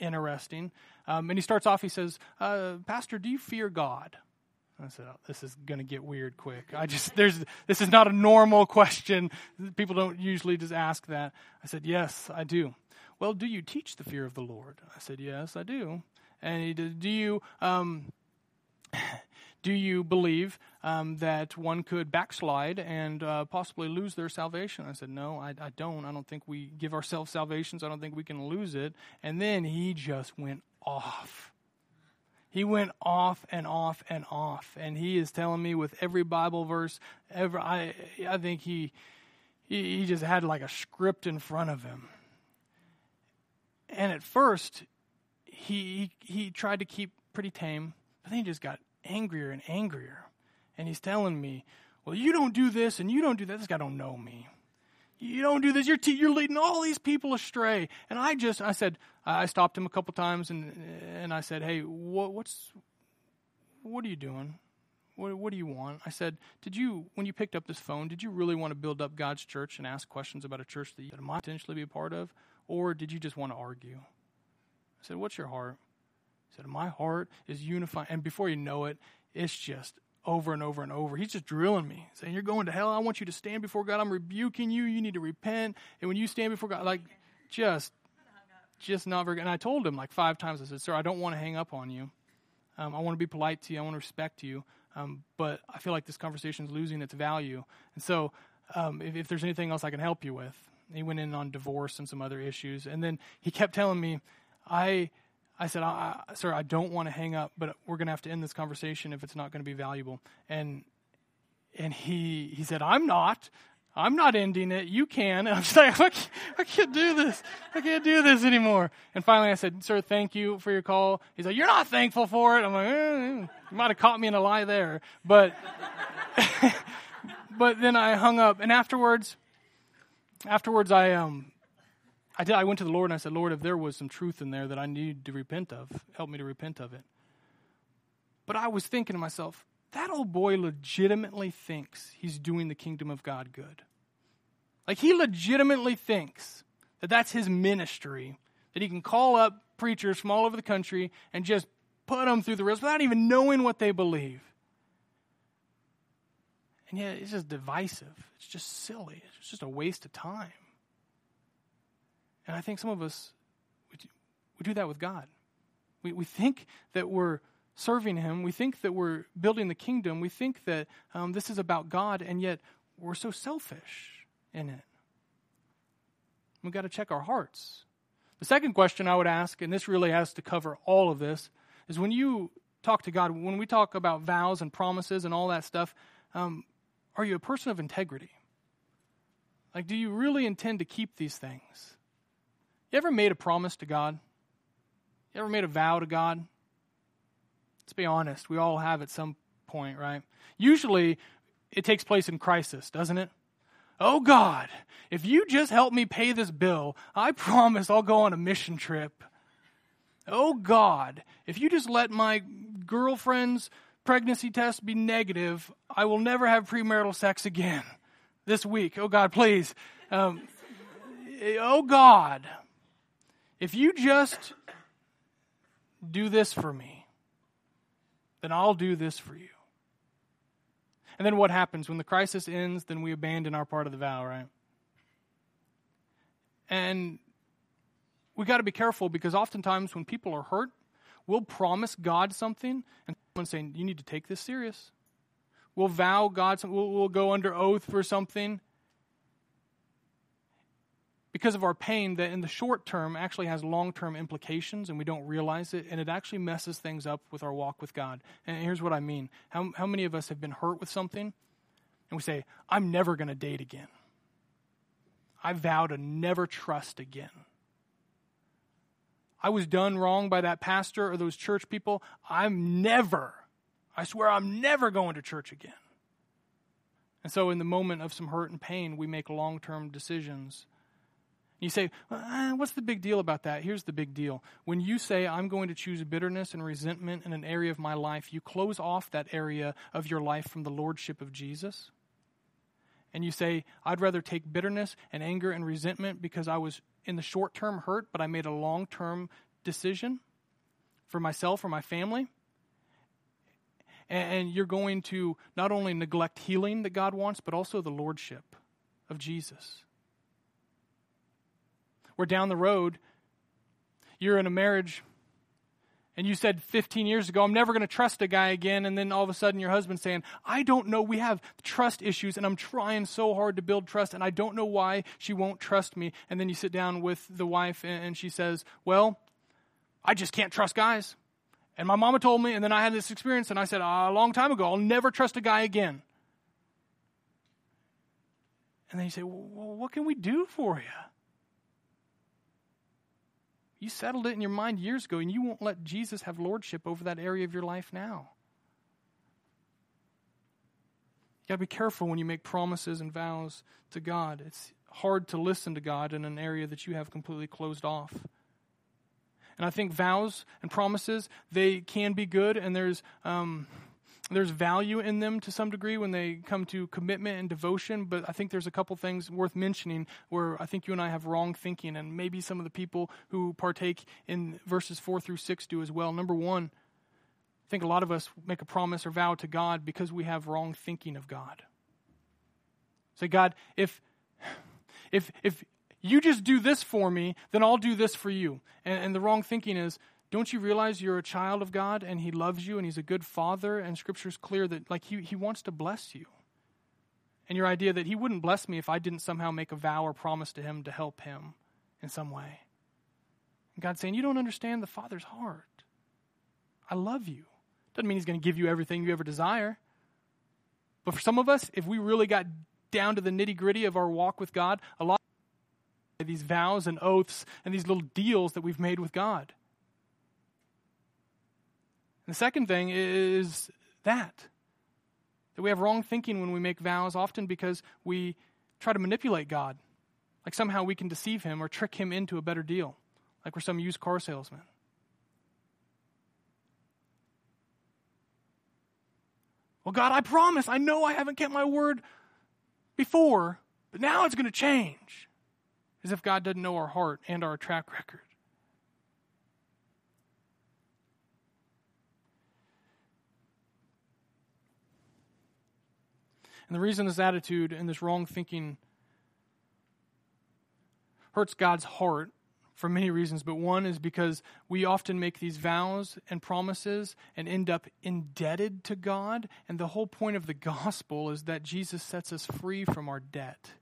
interesting. Um, and he starts off, he says, uh, Pastor, do you fear God? I said, oh, "This is going to get weird quick." I just there's this is not a normal question. People don't usually just ask that. I said, "Yes, I do." Well, do you teach the fear of the Lord? I said, "Yes, I do." And he did, "Do you um, do you believe um, that one could backslide and uh, possibly lose their salvation?" I said, "No, I, I don't. I don't think we give ourselves salvations. I don't think we can lose it." And then he just went off he went off and off and off, and he is telling me with every Bible verse ever. I I think he he, he just had like a script in front of him. And at first, he, he he tried to keep pretty tame, but then he just got angrier and angrier. And he's telling me, "Well, you don't do this, and you don't do that. This guy don't know me." You don't do this. You're, te- you're leading all these people astray. And I just, I said, I stopped him a couple times and, and I said, hey, what, what's, what are you doing? What, what do you want? I said, did you, when you picked up this phone, did you really want to build up God's church and ask questions about a church that you might potentially be a part of? Or did you just want to argue? I said, what's your heart? He said, my heart is unifying. And before you know it, it's just over and over and over. He's just drilling me, saying, You're going to hell. I want you to stand before God. I'm rebuking you. You need to repent. And when you stand before God, like, just, just not very good. And I told him like five times, I said, Sir, I don't want to hang up on you. Um, I want to be polite to you. I want to respect you. Um, but I feel like this conversation is losing its value. And so, um, if, if there's anything else I can help you with, he went in on divorce and some other issues. And then he kept telling me, I I said, I, "Sir, I don't want to hang up, but we're going to have to end this conversation if it's not going to be valuable." And and he he said, "I'm not. I'm not ending it. You can." And I'm just like, I can't, I can't do this. I can't do this anymore. And finally, I said, "Sir, thank you for your call." He's like, "You're not thankful for it." I'm like, eh, "You might have caught me in a lie there," but but then I hung up, and afterwards, afterwards, I um I did. I went to the Lord and I said, Lord, if there was some truth in there that I need to repent of, help me to repent of it. But I was thinking to myself, that old boy legitimately thinks he's doing the kingdom of God good. Like he legitimately thinks that that's his ministry, that he can call up preachers from all over the country and just put them through the rails without even knowing what they believe. And yet it's just divisive. It's just silly. It's just a waste of time. And I think some of us, we do, that with God. We, we think that we're serving Him. We think that we're building the kingdom. We think that um, this is about God, and yet we're so selfish in it. We've got to check our hearts. The second question I would ask, and this really has to cover all of this, is when you talk to God, when we talk about vows and promises and all that stuff, um, are you a person of integrity? Like, do you really intend to keep these things? You ever made a promise to God? You ever made a vow to God? Let's be honest, we all have at some point, right? Usually it takes place in crisis, doesn't it? Oh God, if you just help me pay this bill, I promise I'll go on a mission trip. Oh God, if you just let my girlfriend's pregnancy test be negative, I will never have premarital sex again this week. Oh God, please. Um, oh God, if you just do this for me, then I'll do this for you. And then what happens? When the crisis ends, then we abandon our part of the vow, right? And we got to be careful because oftentimes when people are hurt, we'll promise God something and someone's saying, You need to take this serious. We'll vow God, we'll, we'll go under oath for something because of our pain that in the short term actually has long term implications and we don't realize it and it actually messes things up with our walk with God. And here's what I mean how, how many of us have been hurt with something and we say, I'm never going to date again? I vow to never trust again. I was done wrong by that pastor or those church people. I'm never, I swear, I'm never going to church again. And so, in the moment of some hurt and pain, we make long term decisions you say, well, what's the big deal about that? Here's the big deal. When you say, I'm going to choose bitterness and resentment in an area of my life, you close off that area of your life from the lordship of Jesus. And you say, I'd rather take bitterness and anger and resentment because I was in the short term hurt, but I made a long term decision for myself or my family. And you're going to not only neglect healing that God wants, but also the lordship of Jesus where down the road, you're in a marriage and you said 15 years ago, I'm never going to trust a guy again. And then all of a sudden, your husband's saying, I don't know. We have trust issues, and I'm trying so hard to build trust, and I don't know why she won't trust me. And then you sit down with the wife, and she says, Well, I just can't trust guys. And my mama told me, and then I had this experience, and I said, A long time ago, I'll never trust a guy again. And then you say, Well, what can we do for you? You settled it in your mind years ago, and you won't let Jesus have lordship over that area of your life now. You got to be careful when you make promises and vows to God. It's hard to listen to God in an area that you have completely closed off. And I think vows and promises, they can be good, and there's. Um, there's value in them to some degree when they come to commitment and devotion, but I think there's a couple things worth mentioning where I think you and I have wrong thinking, and maybe some of the people who partake in verses 4 through 6 do as well. Number one, I think a lot of us make a promise or vow to God because we have wrong thinking of God. Say, God, if if if you just do this for me, then I'll do this for you. And, and the wrong thinking is, don't you realize you're a child of God and He loves you and He's a good father? And Scripture's clear that like He, he wants to bless you. And your idea that He wouldn't bless me if I didn't somehow make a vow or promise to Him to help Him in some way. And God's saying, You don't understand the Father's heart. I love you. Doesn't mean He's going to give you everything you ever desire. But for some of us, if we really got down to the nitty gritty of our walk with God, a lot of these vows and oaths and these little deals that we've made with God. The second thing is that that we have wrong thinking when we make vows, often because we try to manipulate God. Like somehow we can deceive him or trick him into a better deal, like we're some used car salesman. Well, God, I promise. I know I haven't kept my word before, but now it's going to change. As if God doesn't know our heart and our track record. And the reason this attitude and this wrong thinking hurts God's heart for many reasons, but one is because we often make these vows and promises and end up indebted to God. And the whole point of the gospel is that Jesus sets us free from our debt,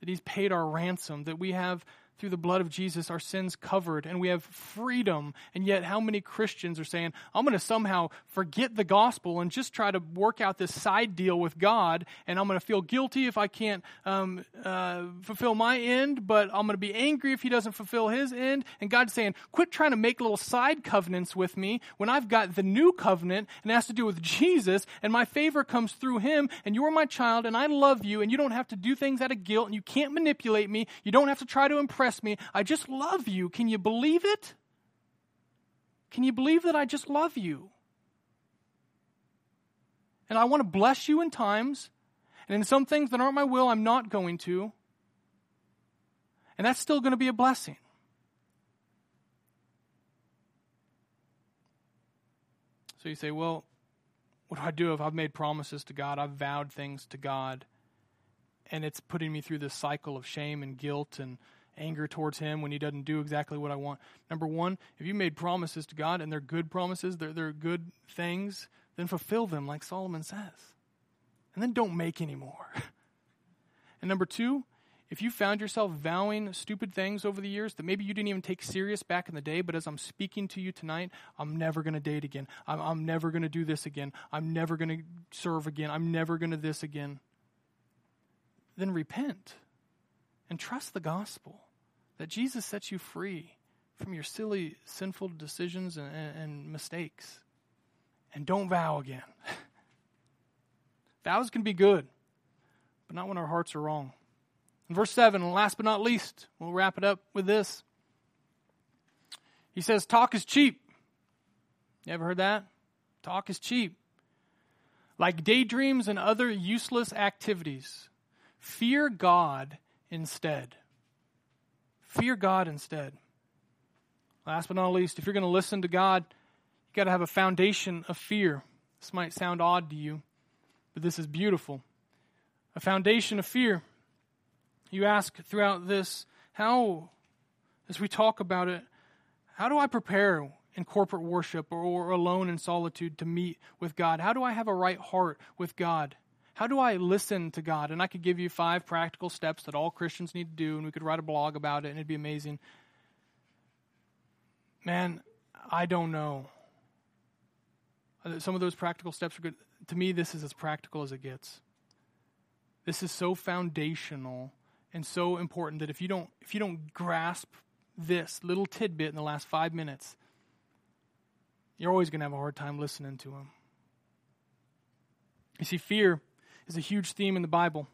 that He's paid our ransom, that we have through the blood of Jesus, our sins covered, and we have freedom. And yet, how many Christians are saying, I'm going to somehow forget the gospel and just try to work out this side deal with God, and I'm going to feel guilty if I can't um, uh, fulfill my end, but I'm going to be angry if He doesn't fulfill His end. And God's saying, quit trying to make little side covenants with me when I've got the new covenant, and it has to do with Jesus, and my favor comes through Him, and you're my child, and I love you, and you don't have to do things out of guilt, and you can't manipulate me. You don't have to try to impress me. I just love you. Can you believe it? Can you believe that I just love you? And I want to bless you in times, and in some things that aren't my will, I'm not going to. And that's still going to be a blessing. So you say, well, what do I do if I've made promises to God? I've vowed things to God, and it's putting me through this cycle of shame and guilt and anger towards him when he doesn't do exactly what I want. Number one, if you made promises to God and they're good promises, they're, they're good things, then fulfill them like Solomon says. And then don't make any more. and number two, if you found yourself vowing stupid things over the years that maybe you didn't even take serious back in the day, but as I'm speaking to you tonight, I'm never going to date again. I'm, I'm never going to do this again. I'm never going to serve again. I'm never going to this again. Then repent and trust the gospel that Jesus sets you free from your silly, sinful decisions and, and, mistakes. And don't vow again. Vows can be good, but not when our hearts are wrong. In verse 7, and last but not least, we'll wrap it up with this. He says, Talk is cheap. You ever heard that? Talk is cheap. Like daydreams and other useless activities, fear God instead. Fear God instead. Last but not least, if you're going to listen to God, you got to have a foundation of fear. This might sound odd to you, but this is beautiful. A foundation of fear. You ask throughout this, how, as we talk about it, how do I prepare in corporate worship or, or alone in solitude to meet with God? How do I have a right heart with God? How do I listen to God? And I could give you five practical steps that all Christians need to do, and we could write a blog about it, and it'd be amazing. Man, I don't know. Some of those practical steps are good. To me, this is as practical as it gets. This is so foundational and so important that if you don't if you don't grasp this little tidbit in the last five minutes, you're always going to have a hard time listening to him. You see, fear is a huge theme in the Bible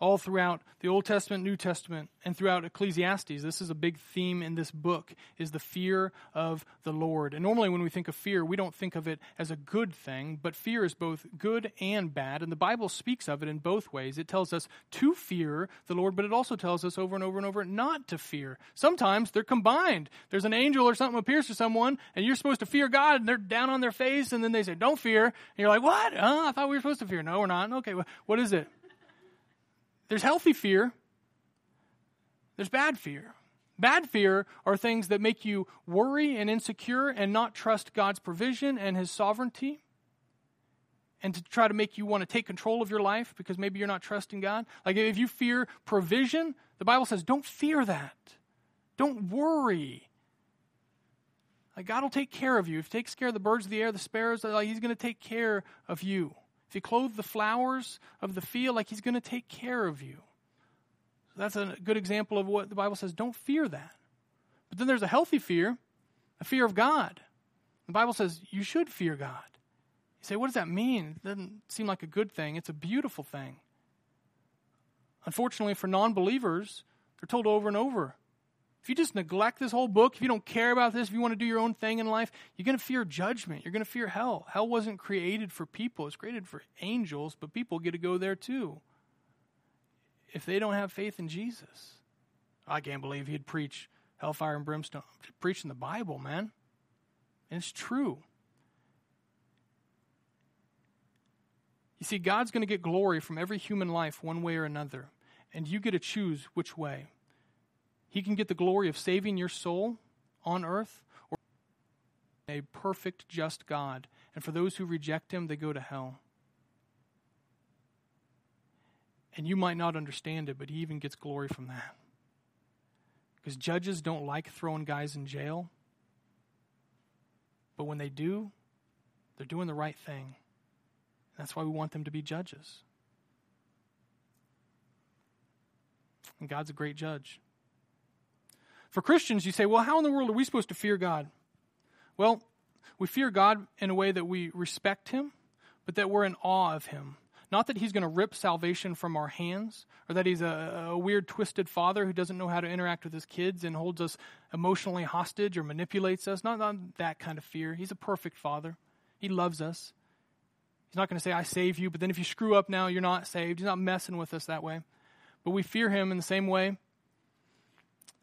all throughout the Old Testament, New Testament, and throughout Ecclesiastes. This is a big theme in this book is the fear of the Lord. And normally when we think of fear, we don't think of it as a good thing, but fear is both good and bad, and the Bible speaks of it in both ways. It tells us to fear the Lord, but it also tells us over and over and over not to fear. Sometimes they're combined. There's an angel or something appears to someone, and you're supposed to fear God, and they're down on their face, and then they say, "Don't fear." And you're like, "What? I thought we were supposed to fear." No, we're not. Okay, what is it? There's healthy fear, there's bad fear. Bad fear are things that make you worry and insecure and not trust God's provision and His sovereignty, and to try to make you want to take control of your life because maybe you're not trusting God. Like if you fear provision, the Bible says don't fear that. Don't worry. Like God will take care of you. If He takes care of the birds of the air, the sparrows, like He's going to take care of you. If you clothe the flowers of the field, like he's going to take care of you. So that's a good example of what the Bible says. Don't fear that. But then there's a healthy fear, a fear of God. The Bible says you should fear God. You say, what does that mean? It doesn't seem like a good thing. It's a beautiful thing. Unfortunately, for non believers, they're told over and over if you just neglect this whole book, if you don't care about this, if you want to do your own thing in life, you're going to fear judgment. You're going to fear hell. Hell wasn't created for people, it's created for angels, but people get to go there too. If they don't have faith in Jesus, I can't believe he'd preach hellfire and brimstone. Preaching the Bible, man. And it's true. You see, God's going to get glory from every human life one way or another, and you get to choose which way. He can get the glory of saving your soul on earth or a perfect, just God. And for those who reject him, they go to hell. And you might not understand it, but he even gets glory from that. Because judges don't like throwing guys in jail. But when they do, they're doing the right thing. That's why we want them to be judges. And God's a great judge. For Christians, you say, well, how in the world are we supposed to fear God? Well, we fear God in a way that we respect Him, but that we're in awe of Him. Not that He's going to rip salvation from our hands, or that He's a, a, weird, twisted father who doesn't know how to interact with His kids and holds us emotionally hostage or manipulates us. Not, not that kind of fear. He's a perfect father. He loves us. He's not going to say, I save you, but then if you screw up now, you're not saved. He's not messing with us that way. But we fear Him in the same way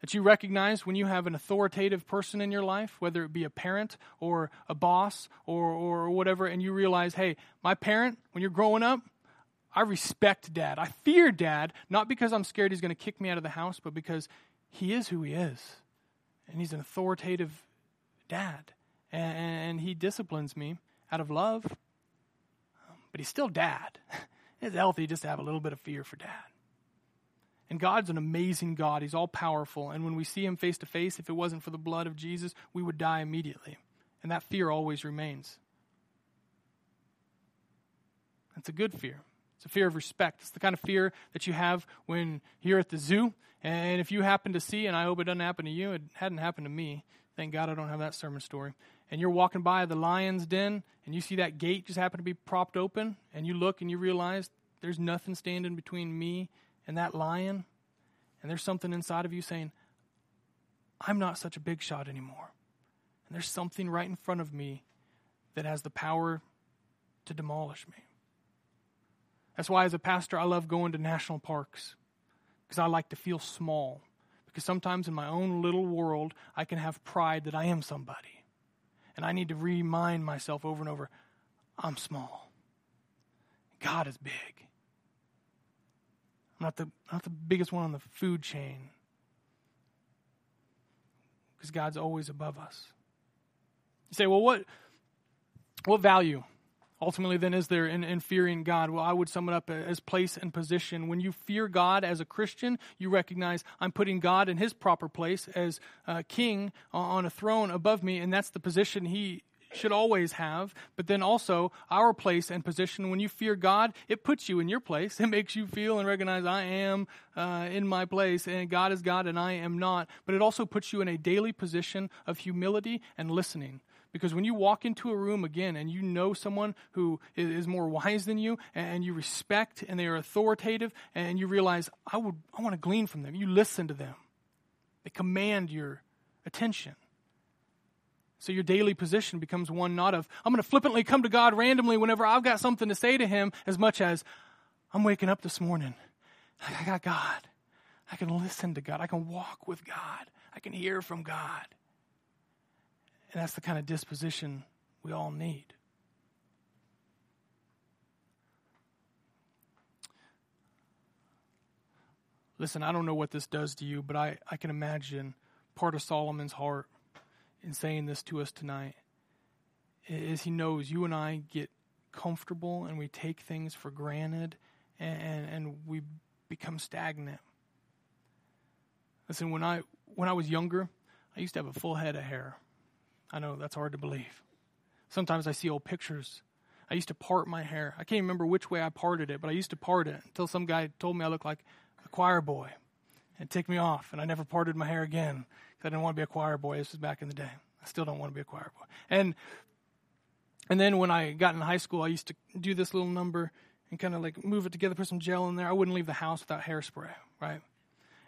that you recognize when you have an authoritative person in your life, whether it be a parent or a boss or, or whatever, and you realize, hey, my parent, when you're growing up, I respect dad. I fear dad, not because I'm scared he's going to kick me out of the house, but because he is who he is. And he's an authoritative dad. And, and he disciplines me out of love, but he's still dad. It's healthy just to have a little bit of fear for dad. And God's an amazing God. He's all powerful. And when we see him face to face, if it wasn't for the blood of Jesus, we would die immediately. And that fear always remains. That's a good fear. It's a fear of respect. It's the kind of fear that you have when you're at the zoo. And if you happen to see, and I hope it doesn't happen to you, it hadn't happened to me. Thank God I don't have that sermon story. And you're walking by the lion's den, and you see that gate just happen to be propped open, and you look and you realize there's nothing standing between me and that lion, and there's something inside of you saying, I'm not such a big shot anymore. And there's something right in front of me that has the power to demolish me. That's why, as a pastor, I love going to national parks because I like to feel small. Because sometimes in my own little world, I can have pride that I am somebody. And I need to remind myself over and over I'm small. God is big. Not the, not the biggest one on the food chain. Because God's always above us. You say, well, what, what value ultimately then is there in, in, fearing God? Well, I would sum it up as place and position. When you fear God as a Christian, you recognize I'm putting God in his proper place as uh, king on a throne above me, and that's the position he should always have, but then also our place and position. When you fear God, it puts you in your place. It makes you feel and recognize I am uh, in my place, and God is God and I am not. But it also puts you in a daily position of humility and listening. Because when you walk into a room again and you know someone who is more wise than you and you respect and they are authoritative and you realize, I, would, I want to glean from them, you listen to them. They command your attention. So your daily position becomes one not of, I'm going to flippantly come to God randomly whenever I've got something to say to Him, as much as I'm waking up this morning. I got God. I can listen to God. I can walk with God. I can hear from God. And that's the kind of disposition we all need. Listen, I don't know what this does to you, but I, I can imagine part of Solomon's heart in saying this to us tonight is he knows you and I get comfortable and we take things for granted and, and, we become stagnant. Listen, when I when I was younger, I used to have a full head of hair. I know that's hard to believe. Sometimes I see old pictures. I used to part my hair. I can't remember which way I parted it, but I used to part it until some guy told me I looked like a choir boy and ticked me off, and I never parted my hair again because I didn't want to be a choir boy. This was back in the day. I still don't want to be a choir boy. And and then when I got in high school, I used to do this little number and kind of like move it together, put some gel in there. I wouldn't leave the house without hairspray, right?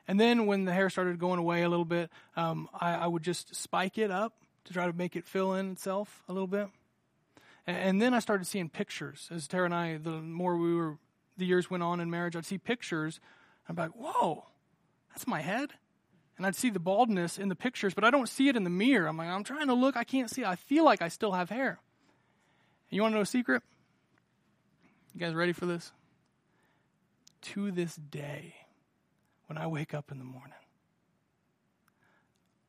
And then when the hair started going away a little bit, um, I, I, would just spike it up to try to make it fill in itself a little bit. And, and then I started seeing pictures. As Tara and I, the more we were, the years went on in marriage, I'd see pictures. I'm like, whoa, that's my head. And I'd see the baldness in the pictures, but I don't see it in the mirror. I'm like, I'm trying to look, I can't see. I feel like I still have hair. And you want to know a secret? You guys ready for this? To this day, when I wake up in the morning,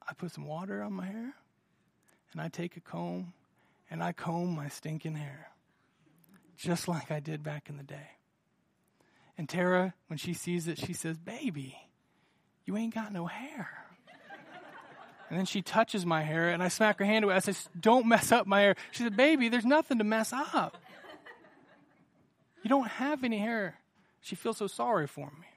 I put some water on my hair and I take a comb and I comb my stinking hair, just like I did back in the day. And Tara, when she sees it, she says, Baby, you ain't got no hair. And then she touches my hair, and I smack her hand away. I say, Don't mess up my hair. She said, Baby, there's nothing to mess up. You don't have any hair. She feels so sorry for me.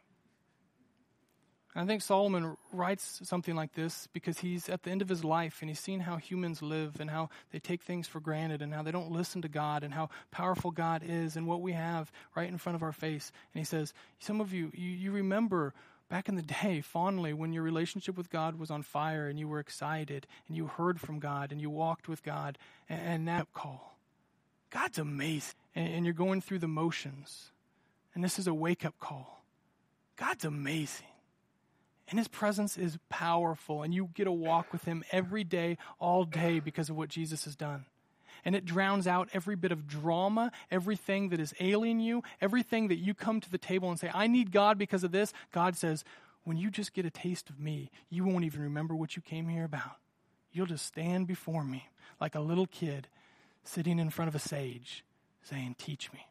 And I think Solomon writes something like this because he's at the end of his life and he's seen how humans live and how they take things for granted and how they don't listen to God and how powerful God is and what we have right in front of our face. And he says, Some of you, you, you remember back in the day fondly when your relationship with God was on fire and you were excited and you heard from God and you walked with God and, and that call. God's amazing. And, and you're going through the motions. And this is a wake up call. God's amazing. And his presence is powerful, and you get to walk with him every day, all day, because of what Jesus has done. And it drowns out every bit of drama, everything that is ailing you, everything that you come to the table and say, I need God because of this. God says, when you just get a taste of me, you won't even remember what you came here about. You'll just stand before me like a little kid sitting in front of a sage saying, Teach me.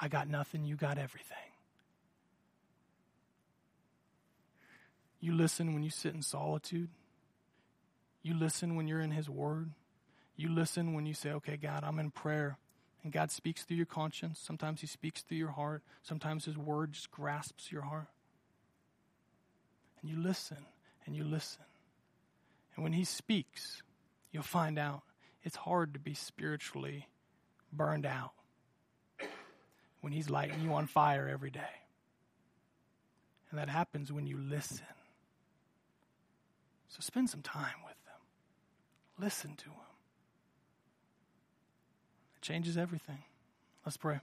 I got nothing, you got everything. You listen when you sit in solitude. You listen when you're in His Word. You listen when you say, okay, God, I'm in prayer. And God speaks through your conscience. Sometimes He speaks through your heart. Sometimes His Word just grasps your heart. And you listen and you listen. And when He speaks, you'll find out it's hard to be spiritually burned out when He's lighting you on fire every day. And that happens when you listen. So spend some time with them. Listen to them. It changes everything. Let's pray.